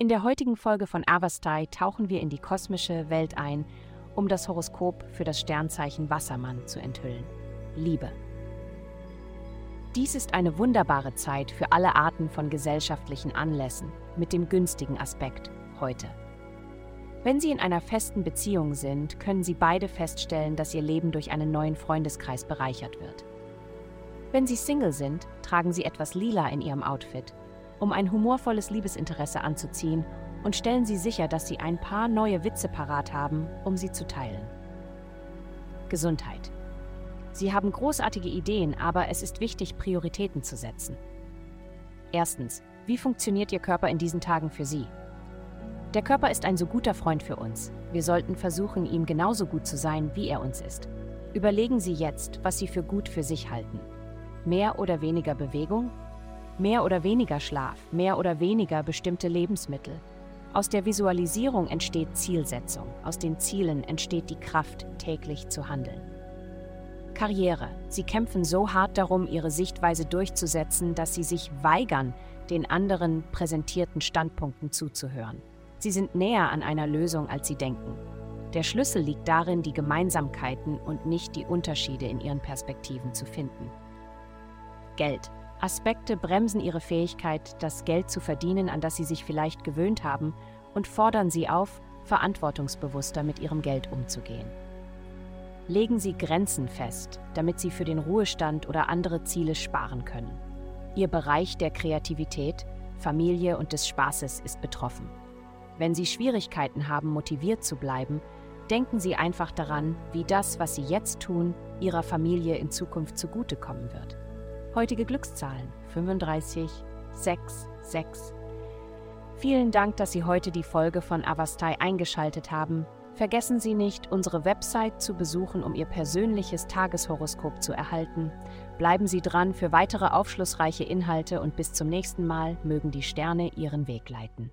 In der heutigen Folge von Avastai tauchen wir in die kosmische Welt ein, um das Horoskop für das Sternzeichen Wassermann zu enthüllen. Liebe. Dies ist eine wunderbare Zeit für alle Arten von gesellschaftlichen Anlässen mit dem günstigen Aspekt heute. Wenn Sie in einer festen Beziehung sind, können Sie beide feststellen, dass Ihr Leben durch einen neuen Freundeskreis bereichert wird. Wenn Sie Single sind, tragen Sie etwas lila in Ihrem Outfit um ein humorvolles Liebesinteresse anzuziehen und stellen Sie sicher, dass Sie ein paar neue Witze parat haben, um sie zu teilen. Gesundheit. Sie haben großartige Ideen, aber es ist wichtig, Prioritäten zu setzen. Erstens, wie funktioniert Ihr Körper in diesen Tagen für Sie? Der Körper ist ein so guter Freund für uns. Wir sollten versuchen, ihm genauso gut zu sein, wie er uns ist. Überlegen Sie jetzt, was Sie für gut für sich halten. Mehr oder weniger Bewegung, Mehr oder weniger Schlaf, mehr oder weniger bestimmte Lebensmittel. Aus der Visualisierung entsteht Zielsetzung, aus den Zielen entsteht die Kraft, täglich zu handeln. Karriere. Sie kämpfen so hart darum, ihre Sichtweise durchzusetzen, dass sie sich weigern, den anderen präsentierten Standpunkten zuzuhören. Sie sind näher an einer Lösung, als sie denken. Der Schlüssel liegt darin, die Gemeinsamkeiten und nicht die Unterschiede in ihren Perspektiven zu finden. Geld. Aspekte bremsen ihre Fähigkeit, das Geld zu verdienen, an das sie sich vielleicht gewöhnt haben, und fordern sie auf, verantwortungsbewusster mit ihrem Geld umzugehen. Legen Sie Grenzen fest, damit Sie für den Ruhestand oder andere Ziele sparen können. Ihr Bereich der Kreativität, Familie und des Spaßes ist betroffen. Wenn Sie Schwierigkeiten haben, motiviert zu bleiben, denken Sie einfach daran, wie das, was Sie jetzt tun, Ihrer Familie in Zukunft zugutekommen wird. Heutige Glückszahlen 35, 6, 6. Vielen Dank, dass Sie heute die Folge von Avastai eingeschaltet haben. Vergessen Sie nicht, unsere Website zu besuchen, um Ihr persönliches Tageshoroskop zu erhalten. Bleiben Sie dran für weitere aufschlussreiche Inhalte und bis zum nächsten Mal mögen die Sterne Ihren Weg leiten.